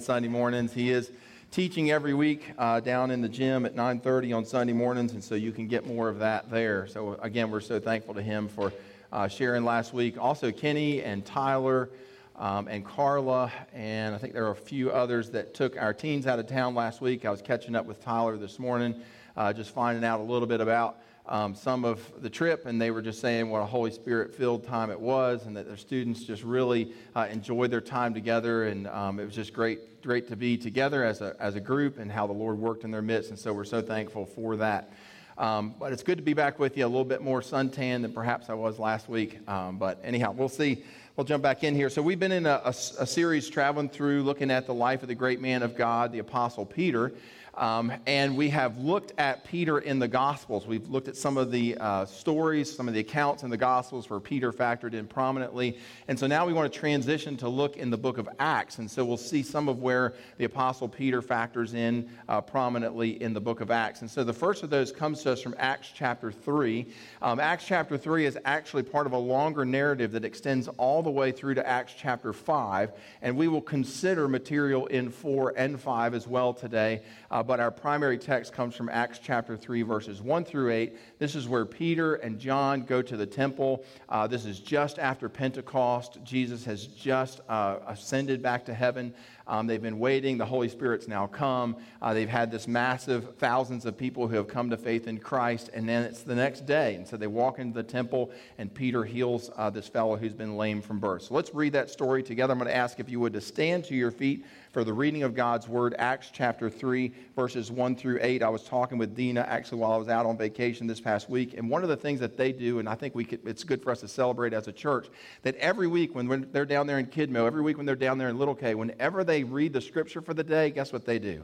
Sunday mornings. He is teaching every week uh, down in the gym at 9.30 on Sunday mornings, and so you can get more of that there. So again, we're so thankful to him for uh, sharing last week. Also, Kenny and Tyler um, and Carla, and I think there are a few others that took our teens out of town last week. I was catching up with Tyler this morning, uh, just finding out a little bit about um, some of the trip, and they were just saying what a Holy Spirit filled time it was, and that their students just really uh, enjoyed their time together. And um, it was just great, great to be together as a, as a group and how the Lord worked in their midst. And so we're so thankful for that. Um, but it's good to be back with you, a little bit more suntan than perhaps I was last week. Um, but anyhow, we'll see. We'll jump back in here. So, we've been in a, a, a series traveling through looking at the life of the great man of God, the Apostle Peter. Um, and we have looked at Peter in the Gospels. We've looked at some of the uh, stories, some of the accounts in the Gospels where Peter factored in prominently. And so now we want to transition to look in the book of Acts. And so we'll see some of where the Apostle Peter factors in uh, prominently in the book of Acts. And so the first of those comes to us from Acts chapter 3. Um, Acts chapter 3 is actually part of a longer narrative that extends all the way through to Acts chapter 5. And we will consider material in 4 and 5 as well today. Uh, but our primary text comes from Acts chapter 3, verses 1 through 8. This is where Peter and John go to the temple. Uh, this is just after Pentecost. Jesus has just uh, ascended back to heaven. Um, they've been waiting. The Holy Spirit's now come. Uh, they've had this massive thousands of people who have come to faith in Christ, and then it's the next day. And so they walk into the temple, and Peter heals uh, this fellow who's been lame from birth. So let's read that story together. I'm going to ask if you would to stand to your feet for the reading of God's Word, Acts chapter 3, verses 1 through 8. I was talking with Dina actually while I was out on vacation this past week, and one of the things that they do, and I think we could, it's good for us to celebrate as a church, that every week when they're down there in Kidmo, every week when they're down there in Little K, whenever they read the scripture for the day, guess what they do?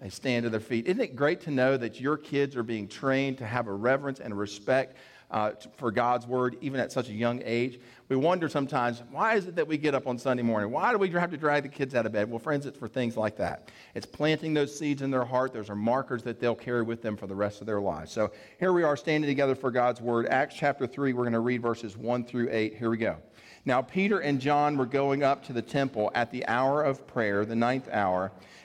They stand to their feet. Isn't it great to know that your kids are being trained to have a reverence and respect uh, for God's word, even at such a young age. We wonder sometimes, why is it that we get up on Sunday morning? Why do we have to drag the kids out of bed? Well, friends, it's for things like that. It's planting those seeds in their heart. Those are markers that they'll carry with them for the rest of their lives. So here we are standing together for God's word. Acts chapter 3, we're going to read verses 1 through 8. Here we go. Now, Peter and John were going up to the temple at the hour of prayer, the ninth hour,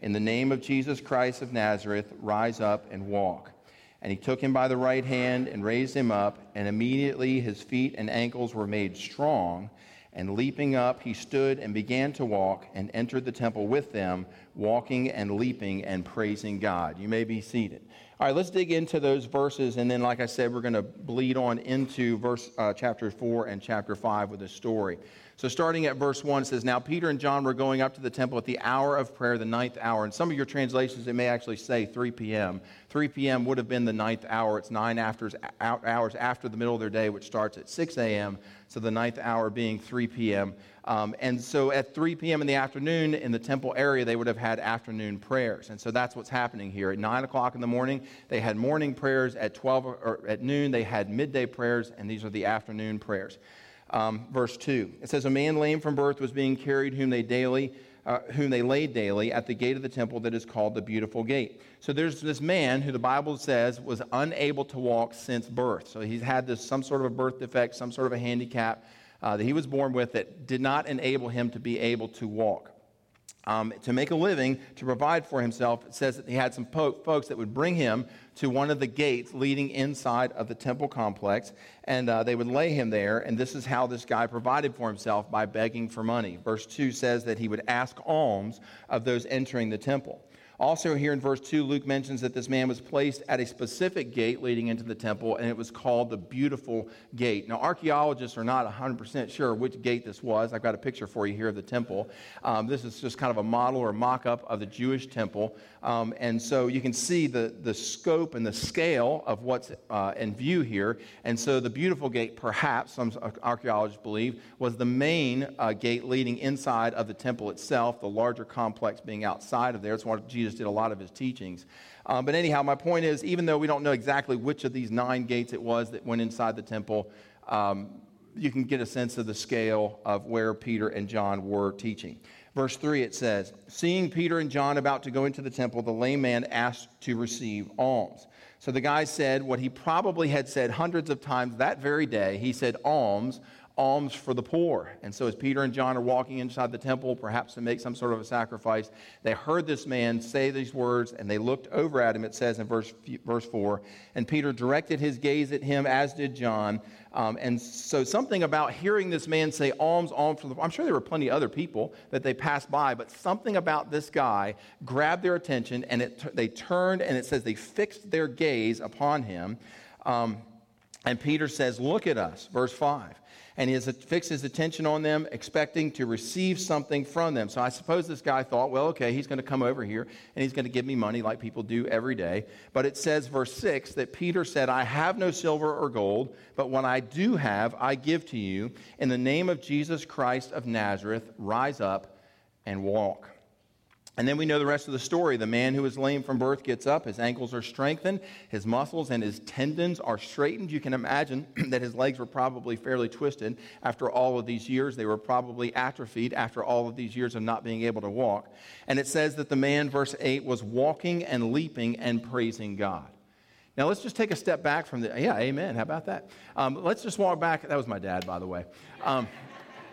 In the name of Jesus Christ of Nazareth, rise up and walk. And he took him by the right hand and raised him up, and immediately his feet and ankles were made strong. And leaping up, he stood and began to walk and entered the temple with them, walking and leaping and praising God. You may be seated. All right, let's dig into those verses, and then, like I said, we're going to bleed on into verse uh, chapter four and chapter five with a story. So, starting at verse 1, it says, Now Peter and John were going up to the temple at the hour of prayer, the ninth hour. And some of your translations, it may actually say 3 p.m. 3 p.m. would have been the ninth hour. It's nine hours after the middle of their day, which starts at 6 a.m. So, the ninth hour being 3 p.m. Um, and so, at 3 p.m. in the afternoon, in the temple area, they would have had afternoon prayers. And so, that's what's happening here. At 9 o'clock in the morning, they had morning prayers. At 12 or at noon, they had midday prayers. And these are the afternoon prayers um, verse 2. It says, A man lame from birth was being carried, whom they daily. Uh, whom they laid daily at the gate of the temple that is called the beautiful gate. So there's this man who the Bible says was unable to walk since birth. So he's had this some sort of a birth defect, some sort of a handicap uh, that he was born with that did not enable him to be able to walk um, to make a living, to provide for himself. It says that he had some po- folks that would bring him to one of the gates leading inside of the temple complex, and uh, they would lay him there. And this is how this guy provided for himself by begging for money. Verse 2 says that he would ask alms of those entering the temple. Also, here in verse 2, Luke mentions that this man was placed at a specific gate leading into the temple, and it was called the Beautiful Gate. Now, archaeologists are not 100% sure which gate this was. I've got a picture for you here of the temple. Um, this is just kind of a model or mock up of the Jewish temple. Um, and so you can see the, the scope and the scale of what's uh, in view here. And so the Beautiful Gate, perhaps, some archaeologists believe, was the main uh, gate leading inside of the temple itself, the larger complex being outside of there. It's what Jesus Jesus did a lot of his teachings. Um, but anyhow, my point is even though we don't know exactly which of these nine gates it was that went inside the temple, um, you can get a sense of the scale of where Peter and John were teaching. Verse 3, it says, Seeing Peter and John about to go into the temple, the lame man asked to receive alms. So the guy said what he probably had said hundreds of times that very day. He said, Alms alms for the poor. And so, as Peter and John are walking inside the temple, perhaps to make some sort of a sacrifice, they heard this man say these words and they looked over at him, it says in verse, verse 4. And Peter directed his gaze at him, as did John. Um, and so, something about hearing this man say alms, alms for the poor, I'm sure there were plenty of other people that they passed by, but something about this guy grabbed their attention and it, they turned and it says they fixed their gaze upon him. Um, and Peter says, Look at us, verse 5 and he has fixed his attention on them, expecting to receive something from them. So I suppose this guy thought, well, okay, he's going to come over here and he's going to give me money like people do every day. But it says, verse 6, that Peter said, I have no silver or gold, but what I do have, I give to you. In the name of Jesus Christ of Nazareth, rise up and walk. And then we know the rest of the story. The man who is lame from birth gets up, his ankles are strengthened, his muscles and his tendons are straightened. You can imagine that his legs were probably fairly twisted after all of these years. They were probably atrophied after all of these years of not being able to walk. And it says that the man, verse 8, was walking and leaping and praising God. Now let's just take a step back from the, yeah, amen. How about that? Um, let's just walk back. That was my dad, by the way. Um,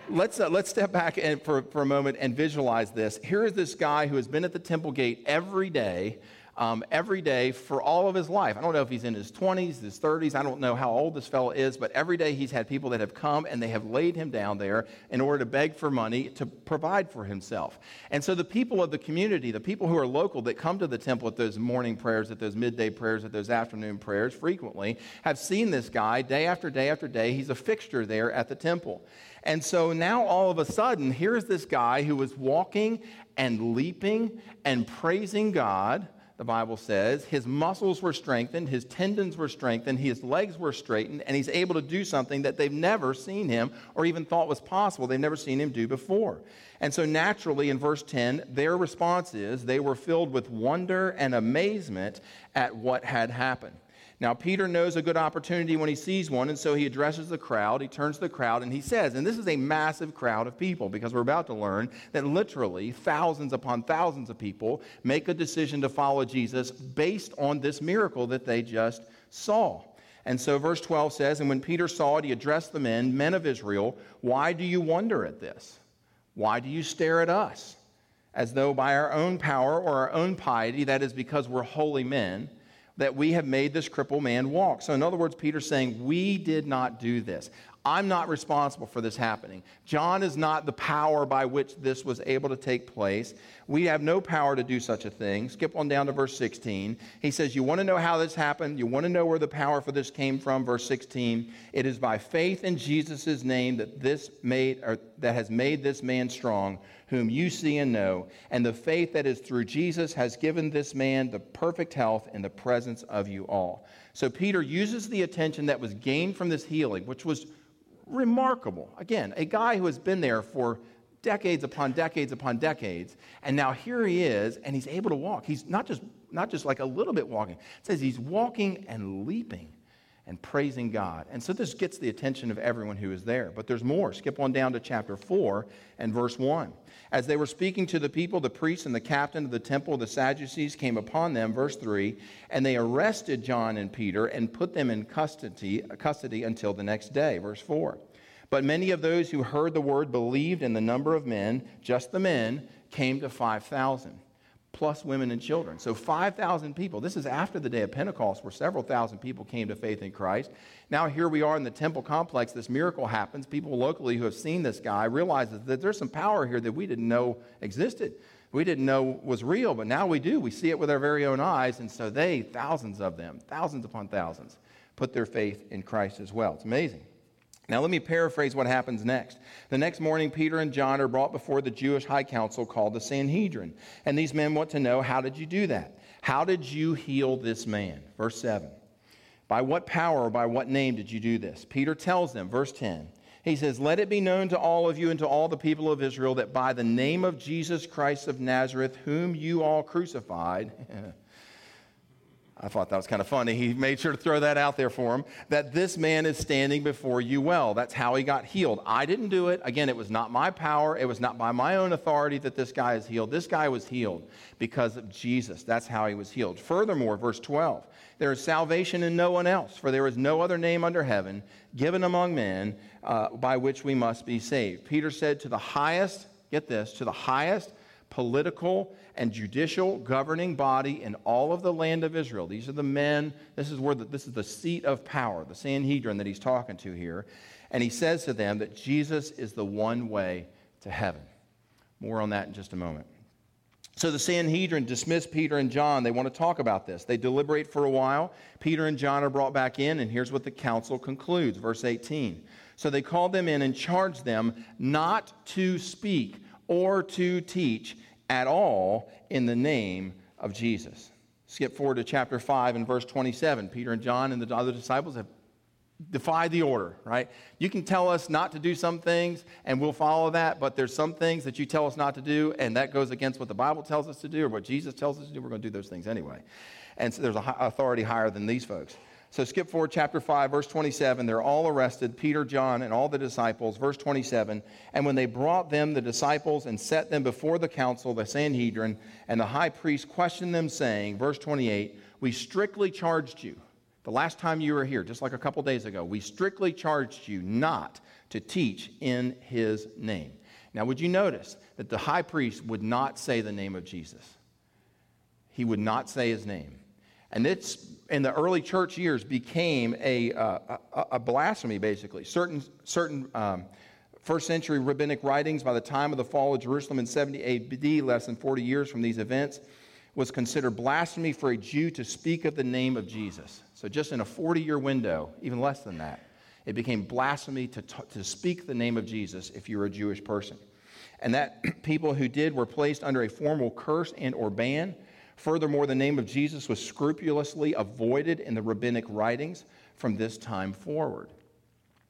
let's, uh, let's step back and for, for a moment and visualize this. Here is this guy who has been at the temple gate every day, um, every day for all of his life. I don't know if he's in his 20s, his 30s. I don't know how old this fellow is, but every day he's had people that have come and they have laid him down there in order to beg for money to provide for himself. And so the people of the community, the people who are local that come to the temple at those morning prayers, at those midday prayers, at those afternoon prayers frequently, have seen this guy day after day after day. He's a fixture there at the temple. And so now all of a sudden, here's this guy who was walking and leaping and praising God. The Bible says his muscles were strengthened, his tendons were strengthened, his legs were straightened, and he's able to do something that they've never seen him or even thought was possible. They've never seen him do before. And so, naturally, in verse 10, their response is they were filled with wonder and amazement at what had happened. Now, Peter knows a good opportunity when he sees one, and so he addresses the crowd. He turns to the crowd and he says, and this is a massive crowd of people because we're about to learn that literally thousands upon thousands of people make a decision to follow Jesus based on this miracle that they just saw. And so, verse 12 says, And when Peter saw it, he addressed the men, Men of Israel, why do you wonder at this? Why do you stare at us? As though by our own power or our own piety, that is because we're holy men, that we have made this crippled man walk. So, in other words, Peter's saying, We did not do this. I'm not responsible for this happening. John is not the power by which this was able to take place. We have no power to do such a thing. Skip on down to verse 16. He says, You want to know how this happened? You want to know where the power for this came from? Verse 16. It is by faith in Jesus' name that this made or that has made this man strong, whom you see and know. And the faith that is through Jesus has given this man the perfect health in the presence of you all. So Peter uses the attention that was gained from this healing, which was remarkable. Again, a guy who has been there for decades upon decades upon decades, and now here he is, and he's able to walk. He's not just not just like a little bit walking. It says he's walking and leaping and praising God. And so this gets the attention of everyone who is there. But there's more. Skip on down to chapter 4 and verse 1. As they were speaking to the people, the priests and the captain of the temple, the Sadducees, came upon them, verse 3, and they arrested John and Peter and put them in custody, custody until the next day, verse 4. But many of those who heard the word believed, and the number of men, just the men, came to 5,000 plus women and children. So 5,000 people. This is after the day of Pentecost, where several thousand people came to faith in Christ. Now here we are in the temple complex. This miracle happens. People locally who have seen this guy realize that there's some power here that we didn't know existed. we didn't know was real, but now we do. We see it with our very own eyes. And so they, thousands of them, thousands upon thousands, put their faith in Christ as well. It's amazing. Now, let me paraphrase what happens next. The next morning, Peter and John are brought before the Jewish high council called the Sanhedrin. And these men want to know how did you do that? How did you heal this man? Verse 7. By what power or by what name did you do this? Peter tells them, verse 10. He says, Let it be known to all of you and to all the people of Israel that by the name of Jesus Christ of Nazareth, whom you all crucified, I thought that was kind of funny. He made sure to throw that out there for him that this man is standing before you well. That's how he got healed. I didn't do it. Again, it was not my power. It was not by my own authority that this guy is healed. This guy was healed because of Jesus. That's how he was healed. Furthermore, verse 12 there is salvation in no one else, for there is no other name under heaven given among men uh, by which we must be saved. Peter said to the highest, get this, to the highest political and judicial governing body in all of the land of Israel. These are the men, this is where the, this is the seat of power, the Sanhedrin that he's talking to here. And he says to them that Jesus is the one way to heaven. More on that in just a moment. So the Sanhedrin dismiss Peter and John. They want to talk about this. They deliberate for a while. Peter and John are brought back in, and here's what the council concludes. Verse 18. So they called them in and charged them not to speak or to teach at all in the name of Jesus. Skip forward to chapter 5 and verse 27. Peter and John and the other disciples have defied the order, right? You can tell us not to do some things and we'll follow that, but there's some things that you tell us not to do and that goes against what the Bible tells us to do or what Jesus tells us to do. We're going to do those things anyway. And so there's an authority higher than these folks. So skip forward chapter 5, verse 27. They're all arrested, Peter, John, and all the disciples. Verse 27. And when they brought them, the disciples, and set them before the council, the Sanhedrin, and the high priest questioned them, saying, verse 28, We strictly charged you, the last time you were here, just like a couple days ago, we strictly charged you not to teach in his name. Now, would you notice that the high priest would not say the name of Jesus? He would not say his name. And it's in the early church years became a, uh, a, a, blasphemy, basically. Certain, certain um, first century rabbinic writings by the time of the fall of Jerusalem in 70 AD, less than 40 years from these events, was considered blasphemy for a Jew to speak of the name of Jesus. So, just in a 40 year window, even less than that, it became blasphemy to, t- to speak the name of Jesus if you were a Jewish person. And that people who did were placed under a formal curse and or ban Furthermore, the name of Jesus was scrupulously avoided in the rabbinic writings from this time forward.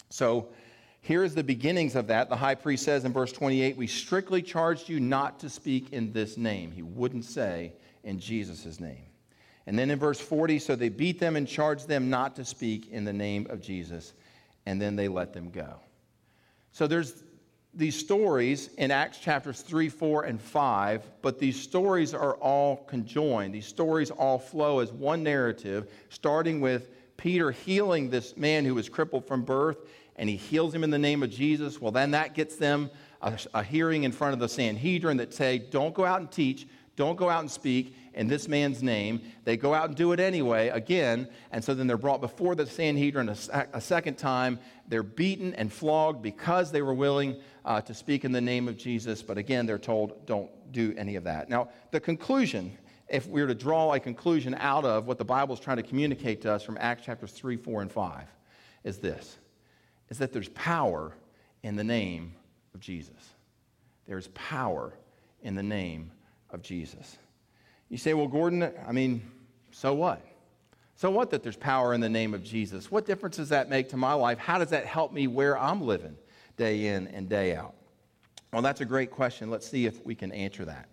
So, here's the beginnings of that. The high priest says in verse 28 We strictly charged you not to speak in this name. He wouldn't say in Jesus' name. And then in verse 40, so they beat them and charged them not to speak in the name of Jesus, and then they let them go. So there's these stories in Acts chapters 3, 4, and 5, but these stories are all conjoined. These stories all flow as one narrative, starting with Peter healing this man who was crippled from birth, and he heals him in the name of Jesus. Well, then that gets them a, a hearing in front of the Sanhedrin that say, don't go out and teach, don't go out and speak in this man's name. They go out and do it anyway, again, and so then they're brought before the Sanhedrin a, a second time. They're beaten and flogged because they were willing uh, to speak in the name of Jesus, but again, they're told, don't do any of that. Now, the conclusion, if we were to draw a conclusion out of what the Bible is trying to communicate to us from Acts chapters 3, 4, and 5, is this is that there's power in the name of Jesus. There's power in the name of Jesus. You say, well, Gordon, I mean, so what? So what that there's power in the name of Jesus? What difference does that make to my life? How does that help me where I'm living? day in and day out? Well, that's a great question. Let's see if we can answer that.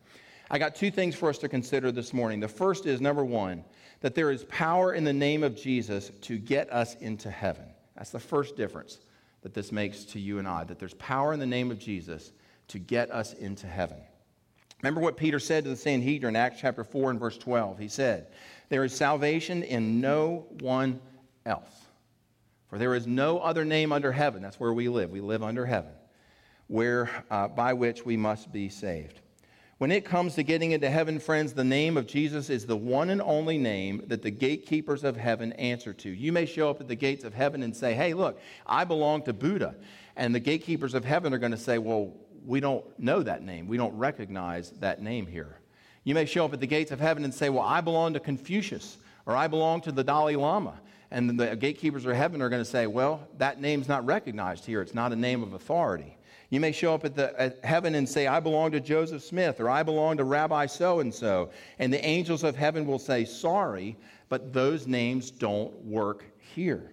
I got two things for us to consider this morning. The first is number one, that there is power in the name of Jesus to get us into heaven. That's the first difference that this makes to you and I, that there's power in the name of Jesus to get us into heaven. Remember what Peter said to the Sanhedrin in Acts chapter 4 and verse 12. He said, There is salvation in no one else. For there is no other name under heaven, that's where we live, we live under heaven, where, uh, by which we must be saved. When it comes to getting into heaven, friends, the name of Jesus is the one and only name that the gatekeepers of heaven answer to. You may show up at the gates of heaven and say, Hey, look, I belong to Buddha. And the gatekeepers of heaven are going to say, Well, we don't know that name. We don't recognize that name here. You may show up at the gates of heaven and say, Well, I belong to Confucius, or I belong to the Dalai Lama. And the gatekeepers of heaven are going to say, Well, that name's not recognized here. It's not a name of authority. You may show up at, the, at heaven and say, I belong to Joseph Smith, or I belong to Rabbi so and so. And the angels of heaven will say, Sorry, but those names don't work here.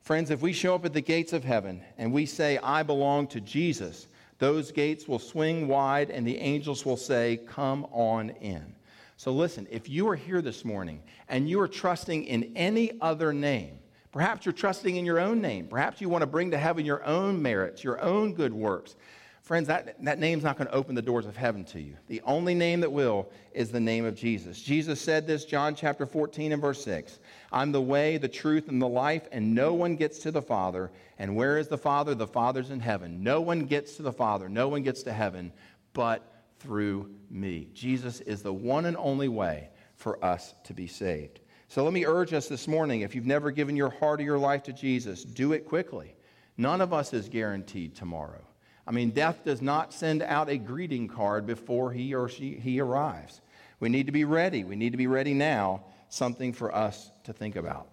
Friends, if we show up at the gates of heaven and we say, I belong to Jesus, those gates will swing wide and the angels will say, Come on in. So listen, if you are here this morning and you are trusting in any other name, Perhaps you're trusting in your own name. Perhaps you want to bring to heaven your own merits, your own good works. Friends, that, that name's not going to open the doors of heaven to you. The only name that will is the name of Jesus. Jesus said this, John chapter 14 and verse 6 I'm the way, the truth, and the life, and no one gets to the Father. And where is the Father? The Father's in heaven. No one gets to the Father, no one gets to heaven but through me. Jesus is the one and only way for us to be saved. So let me urge us this morning if you've never given your heart or your life to Jesus, do it quickly. None of us is guaranteed tomorrow. I mean, death does not send out a greeting card before he or she he arrives. We need to be ready. We need to be ready now, something for us to think about.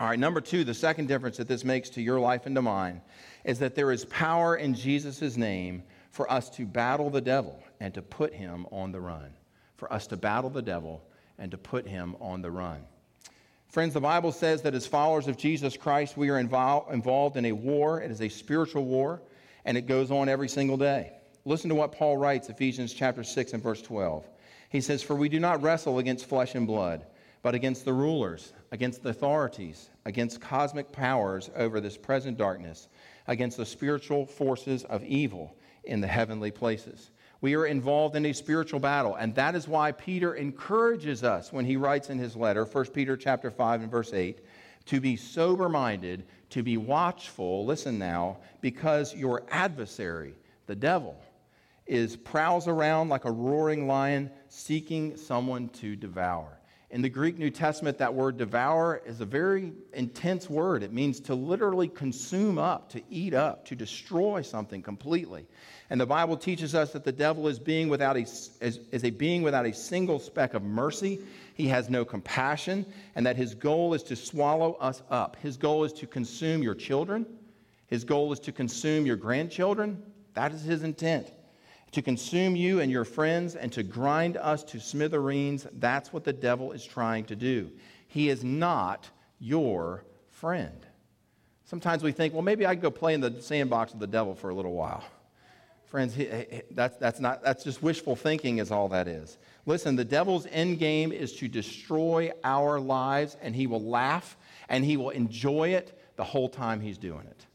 All right, number two, the second difference that this makes to your life and to mine is that there is power in Jesus' name for us to battle the devil and to put him on the run. For us to battle the devil and to put him on the run. Friends, the Bible says that as followers of Jesus Christ, we are involved in a war. It is a spiritual war, and it goes on every single day. Listen to what Paul writes, Ephesians chapter 6 and verse 12. He says, For we do not wrestle against flesh and blood, but against the rulers, against the authorities, against cosmic powers over this present darkness, against the spiritual forces of evil in the heavenly places. We are involved in a spiritual battle, and that is why Peter encourages us when he writes in his letter, 1 Peter chapter 5 and verse 8, to be sober-minded, to be watchful, listen now, because your adversary, the devil, is prowls around like a roaring lion seeking someone to devour. In the Greek New Testament, that word devour is a very intense word. It means to literally consume up, to eat up, to destroy something completely. And the Bible teaches us that the devil is, being without a, is, is a being without a single speck of mercy. He has no compassion, and that his goal is to swallow us up. His goal is to consume your children, his goal is to consume your grandchildren. That is his intent to consume you and your friends and to grind us to smithereens. That's what the devil is trying to do. He is not your friend. Sometimes we think, well, maybe I can go play in the sandbox of the devil for a little while. Friends, that's, that's, not, that's just wishful thinking, is all that is. Listen, the devil's end game is to destroy our lives, and he will laugh and he will enjoy it the whole time he's doing it.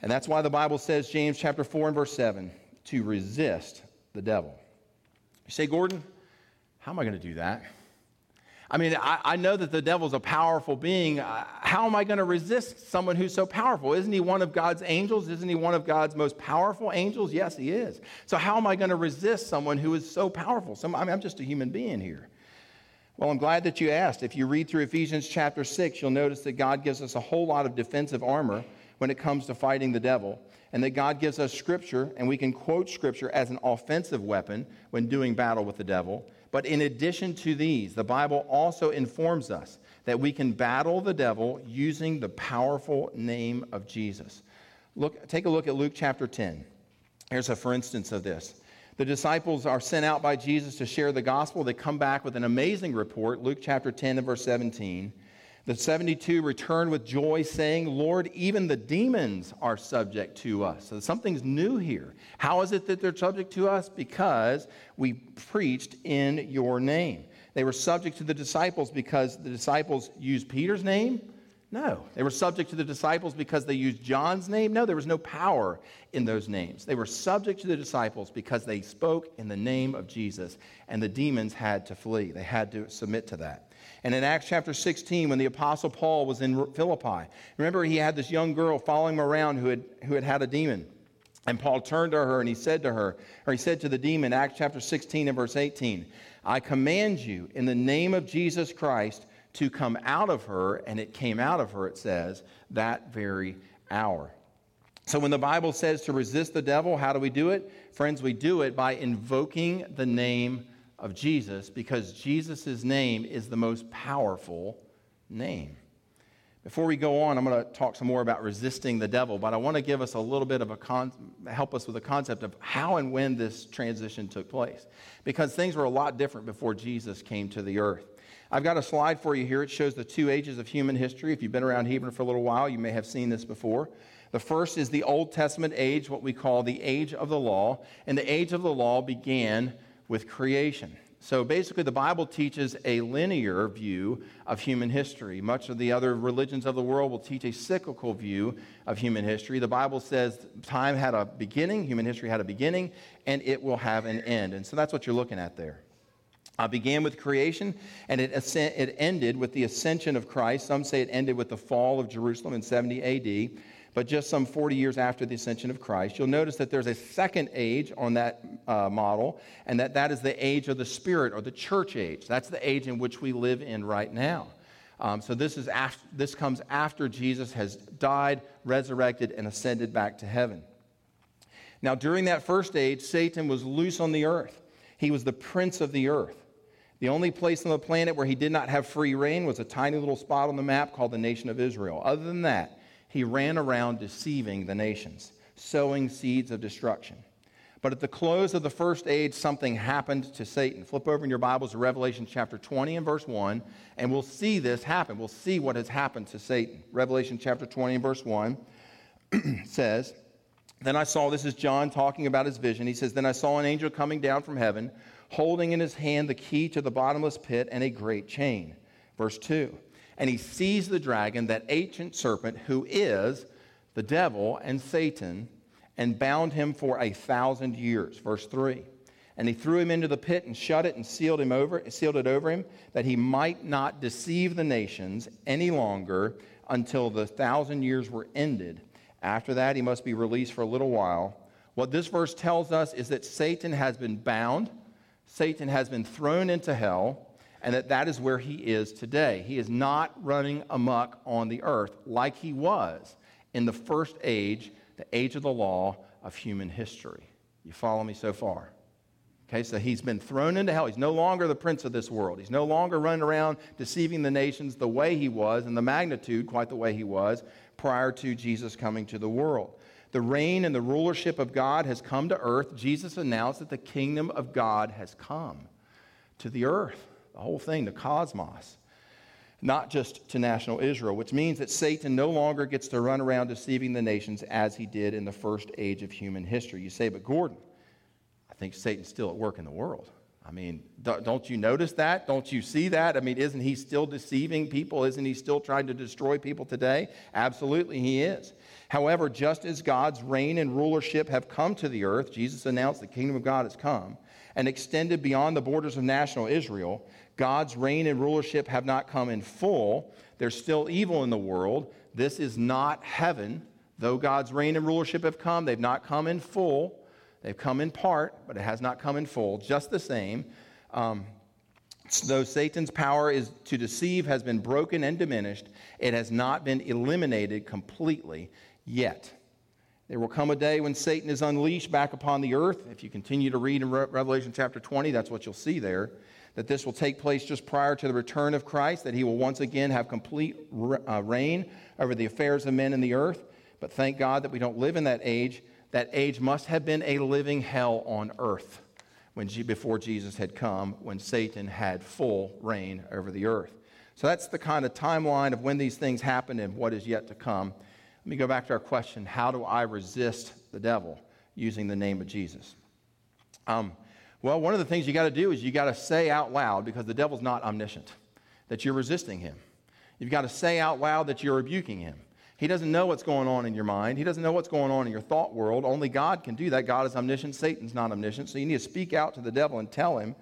And that's why the Bible says, James chapter 4 and verse 7, to resist the devil. You say, Gordon, how am I going to do that? I mean, I, I, know that the devil's a powerful being. Uh, how am I going to resist someone who's so powerful? Isn't he one of God's angels? Isn't he one of God's most powerful angels? Yes, he is. So, how am I going to resist someone who is so powerful? I mean, I'm just a human being here. Well, I'm glad that you asked. If you read through Ephesians chapter 6, you'll notice that God gives us a whole lot of defensive armor when it comes to fighting the devil and that God gives us Scripture, and we can quote Scripture as an offensive weapon when doing battle with the devil. But in addition to these, the Bible also informs us that we can battle the devil using the powerful name of Jesus. Look, take a look at Luke chapter 10. Here's a for instance of this. The disciples are sent out by Jesus to share the gospel. They come back with an amazing report, Luke chapter 10 and verse 17. The 72 returned with joy, saying, Lord, even the demons are subject to us. So something's new here. How is it that they're subject to us? Because we preached in your name. They were subject to the disciples because the disciples used Peter's name? No. They were subject to the disciples because they used John's name? No, there was no power in those names. They were subject to the disciples because they spoke in the name of Jesus, and the demons had to flee. They had to submit to that. And in Acts chapter 16, when the Apostle Paul was in Philippi, remember he had this young girl following him around who had, who had had a demon. And Paul turned to her and he said to her, or he said to the demon, Acts chapter 16 and verse 18, I command you in the name of Jesus Christ to come out of her. And it came out of her, it says, that very hour. So when the Bible says to resist the devil, how do we do it? Friends, we do it by invoking the name of Jesus because Jesus' name is the most powerful name. Before we go on, I'm going to talk some more about resisting the devil, but I want to give us a little bit of a con- help us with a concept of how and when this transition took place. Because things were a lot different before Jesus came to the earth. I've got a slide for you here. It shows the two ages of human history. If you've been around Hebron for a little while, you may have seen this before. The first is the Old Testament age, what we call the age of the law. And the age of the law began with creation. So basically, the Bible teaches a linear view of human history. Much of the other religions of the world will teach a cyclical view of human history. The Bible says time had a beginning, human history had a beginning, and it will have an end. And so that's what you're looking at there. I began with creation, and it, it ended with the ascension of Christ. Some say it ended with the fall of Jerusalem in 70 AD but just some 40 years after the ascension of Christ. You'll notice that there's a second age on that uh, model, and that that is the age of the Spirit or the church age. That's the age in which we live in right now. Um, so this, is after, this comes after Jesus has died, resurrected, and ascended back to heaven. Now, during that first age, Satan was loose on the earth. He was the prince of the earth. The only place on the planet where he did not have free reign was a tiny little spot on the map called the nation of Israel. Other than that, he ran around deceiving the nations, sowing seeds of destruction. But at the close of the first age, something happened to Satan. Flip over in your Bibles to Revelation chapter 20 and verse 1, and we'll see this happen. We'll see what has happened to Satan. Revelation chapter 20 and verse 1 says, Then I saw, this is John talking about his vision. He says, Then I saw an angel coming down from heaven, holding in his hand the key to the bottomless pit and a great chain. Verse 2 and he seized the dragon, that ancient serpent, who is the devil and Satan, and bound him for a thousand years. Verse 3. And he threw him into the pit and shut it and sealed him over, sealed it over him, that he might not deceive the nations any longer until the thousand years were ended. After that, he must be released for a little while. What this verse tells us is that Satan has been bound, Satan has been thrown into hell, and that that is where he is today. He is not running amuck on the earth like he was in the first age, the age of the law of human history. You follow me so far? Okay, so he's been thrown into hell. He's no longer the prince of this world. He's no longer running around deceiving the nations the way he was and the magnitude, quite the way he was, prior to Jesus coming to the world. The reign and the rulership of God has come to earth. Jesus announced that the kingdom of God has come to the earth the whole thing, the cosmos, not just to national Israel, which means that Satan no longer gets to run around deceiving the nations as he did in the first age of human history. You say, but Gordon, I think Satan's still at work in the world. I mean, don't you notice that? Don't you see that? I mean, isn't he still deceiving people? Isn't he still trying to destroy people today? Absolutely, he is. However, just as God's reign and rulership have come to the earth, Jesus announced the kingdom of God has come and extended beyond the borders of national Israel, God's reign and rulership have not come in full. There's still evil in the world. This is not heaven. Though God's reign and rulership have come, they've not come in full. They've come in part, but it has not come in full. Just the same. Um, though Satan's power is to deceive has been broken and diminished, it has not been eliminated completely yet. There will come a day when Satan is unleashed back upon the earth. If you continue to read in Revelation chapter 20, that's what you'll see there that this will take place just prior to the return of Christ, that he will once again have complete uh, reign over the affairs of men in the earth. But thank God that we don't live in that age. That age must have been a living hell on earth when, before Jesus had come, when Satan had full reign over the earth. So that's the kind of timeline of when these things happen and what is yet to come. Let me go back to our question how do I resist the devil using the name of Jesus? Um, well, one of the things you got to do is you got to say out loud, because the devil's not omniscient, that you're resisting him. You've got to say out loud that you're rebuking him. He doesn't know what's going on in your mind. He doesn't know what's going on in your thought world. Only God can do that. God is omniscient. Satan's not omniscient. So you need to speak out to the devil and tell him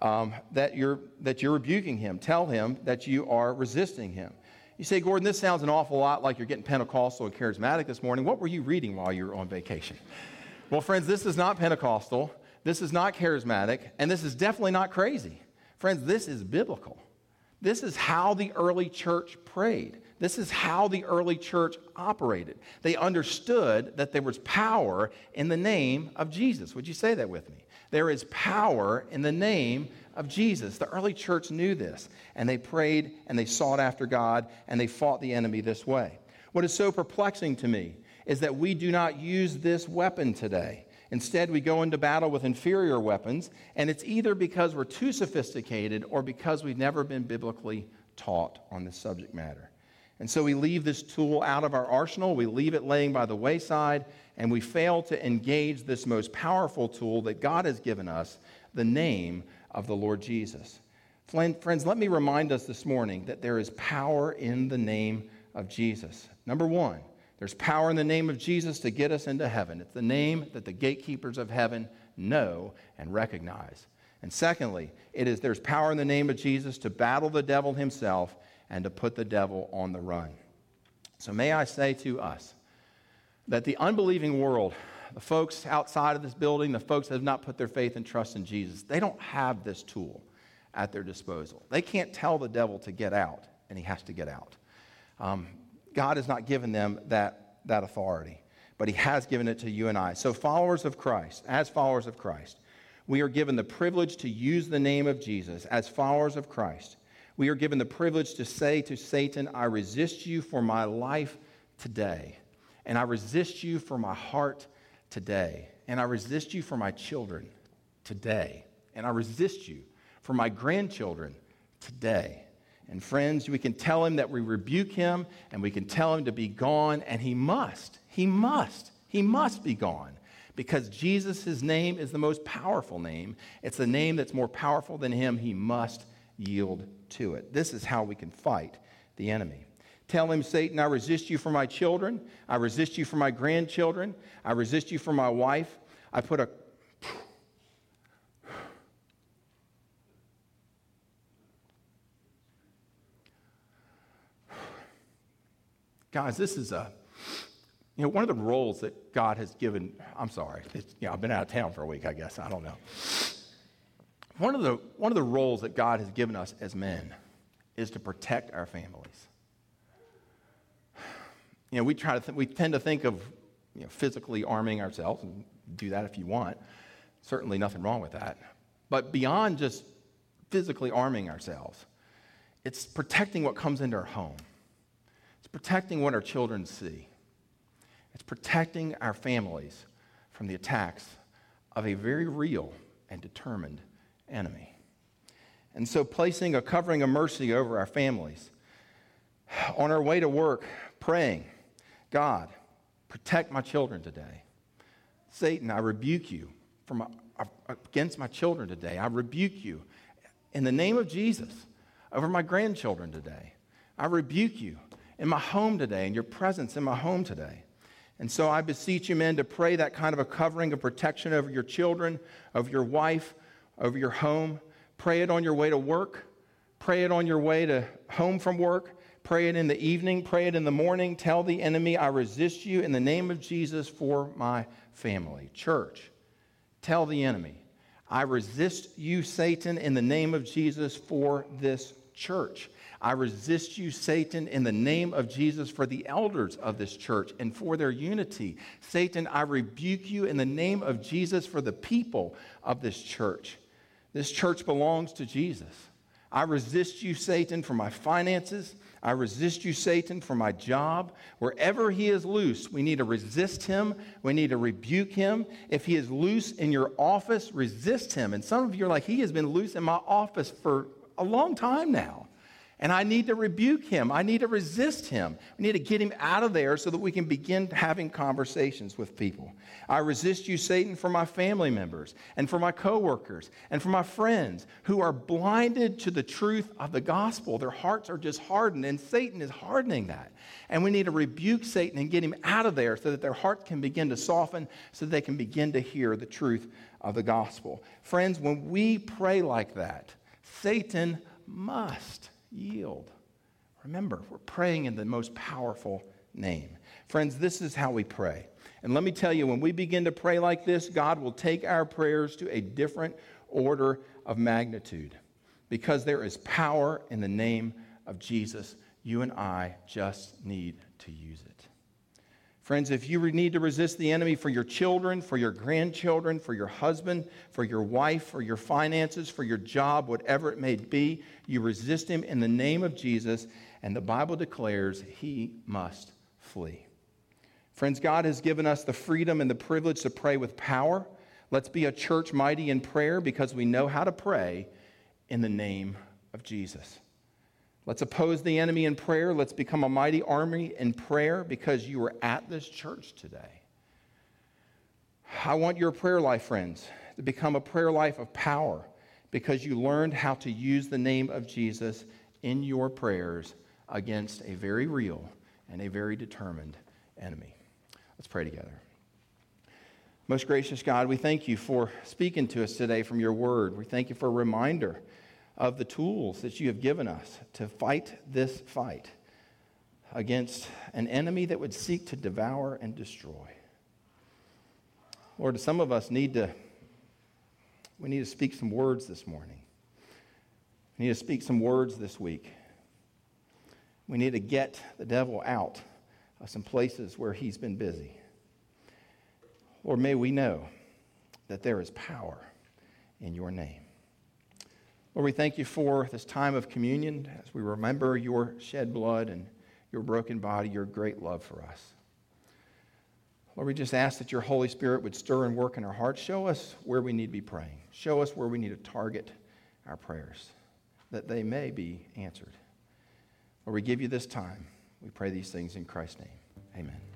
um, that, you're, that you're rebuking him. Tell him that you are resisting him. You say, Gordon, this sounds an awful lot like you're getting Pentecostal and charismatic this morning. What were you reading while you were on vacation? Well, friends, this is not Pentecostal. This is not charismatic, and this is definitely not crazy. Friends, this is biblical. This is how the early church prayed. This is how the early church operated. They understood that there was power in the name of Jesus. Would you say that with me? There is power in the name of Jesus. The early church knew this, and they prayed and they sought after God and they fought the enemy this way. What is so perplexing to me is that we do not use this weapon today. Instead, we go into battle with inferior weapons, and it's either because we're too sophisticated or because we've never been biblically taught on this subject matter. And so we leave this tool out of our arsenal, we leave it laying by the wayside, and we fail to engage this most powerful tool that God has given us, the name of the Lord Jesus. Friends, let me remind us this morning that there is power in the name of Jesus. Number one, there's power in the name of Jesus to get us into heaven. It's the name that the gatekeepers of heaven know and recognize. And secondly, it is there's power in the name of Jesus to battle the devil himself and to put the devil on the run. So may I say to us that the unbelieving world, the folks outside of this building, the folks that have not put their faith and trust in Jesus, they don't have this tool at their disposal. They can't tell the devil to get out, and he has to get out. Um, God has not given them that, that authority, but He has given it to you and I. So, followers of Christ, as followers of Christ, we are given the privilege to use the name of Jesus as followers of Christ. We are given the privilege to say to Satan, I resist you for my life today, and I resist you for my heart today, and I resist you for my children today, and I resist you for my grandchildren today. And friends, we can tell him that we rebuke him and we can tell him to be gone, and he must. He must. He must be gone because Jesus' name is the most powerful name. It's the name that's more powerful than him. He must yield to it. This is how we can fight the enemy. Tell him, Satan, I resist you for my children. I resist you for my grandchildren. I resist you for my wife. I put a Guys, this is a, you know, one of the roles that God has given. I'm sorry, you know, I've been out of town for a week, I guess. I don't know. One of the, one of the roles that God has given us as men is to protect our families. You know, we try to th- we tend to think of you know, physically arming ourselves, and do that if you want. Certainly nothing wrong with that. But beyond just physically arming ourselves, it's protecting what comes into our home protecting what our children see, it's protecting our families from the attacks of a very real and determined enemy. And so, placing a covering of mercy over our families, on our way to work, praying, God, protect my children today. Satan, I rebuke you from against my children today. I rebuke you in the name of Jesus over my grandchildren today. I rebuke you in my home today, in your presence in my home today. And so I beseech you, men, to pray that kind of a covering of protection over your children, over your wife, over your home. Pray it on your way to work. Pray it on your way to home from work. Pray it in the evening. Pray it in the morning. Tell the enemy, I resist you in the name of Jesus for my family. Church, tell the enemy, I resist you, Satan, in the name of Jesus for this church. I resist you, Satan, in the name of Jesus for the elders of this church and for their unity. Satan, I rebuke you in the name of Jesus for the people of this church. This church belongs to Jesus. I resist you, Satan, for my finances. I resist you, Satan, for my job. Wherever he is loose, we need to resist him. We need to rebuke him. If he is loose in your office, resist him. And some of you are like, he has been loose in my office for a long time now. And I need to rebuke him. I need to resist him. We need to get him out of there so that we can begin having conversations with people. I resist you, Satan, for my family members and for my coworkers and for my friends who are blinded to the truth of the gospel. Their hearts are just hardened, and Satan is hardening that. And we need to rebuke Satan and get him out of there so that their heart can begin to soften, so they can begin to hear the truth of the gospel. Friends, when we pray like that, Satan must yield. Remember, we're praying in the most powerful name. Friends, this is how we pray. And let me tell you, when we begin to pray like this, God will take our prayers to a different order of magnitude because there is power in the name of Jesus You and I just need to use it. Friends, if you need to resist the enemy for your children, for your grandchildren, for your husband, for your wife, for your finances, for your job, whatever it may be, you resist him in the name of Jesus, and the Bible declares he must flee. Friends, God has given us the freedom and the privilege to pray with power. Let's be a church mighty in prayer because we know how to pray in the name of Jesus. Let's oppose the enemy in prayer. Let's become a mighty army in prayer because you are at this church today. I want your prayer life, friends, to become a prayer life of power because you learned how to use the name of Jesus in your prayers against a very real and a very determined enemy. Let's pray together. Most gracious God, we thank you for speaking to us today from your word. We thank you for a reminder of the tools that you have given us to fight this fight against an enemy that would seek to devour and destroy. Lord, some of us need to we need to speak some words this morning. We need to speak some words this week. We need to get the devil out of some places where he's been busy. Lord, may we know that there is power in your name. Lord, we thank you for this time of communion as we remember your shed blood and your broken body, your great love for us. Lord, we just ask that your Holy Spirit would stir and work in our hearts. Show us where we need to be praying. Show us where we need to target our prayers, that they may be answered. Lord, we give you this time. We pray these things in Christ's name. Amen.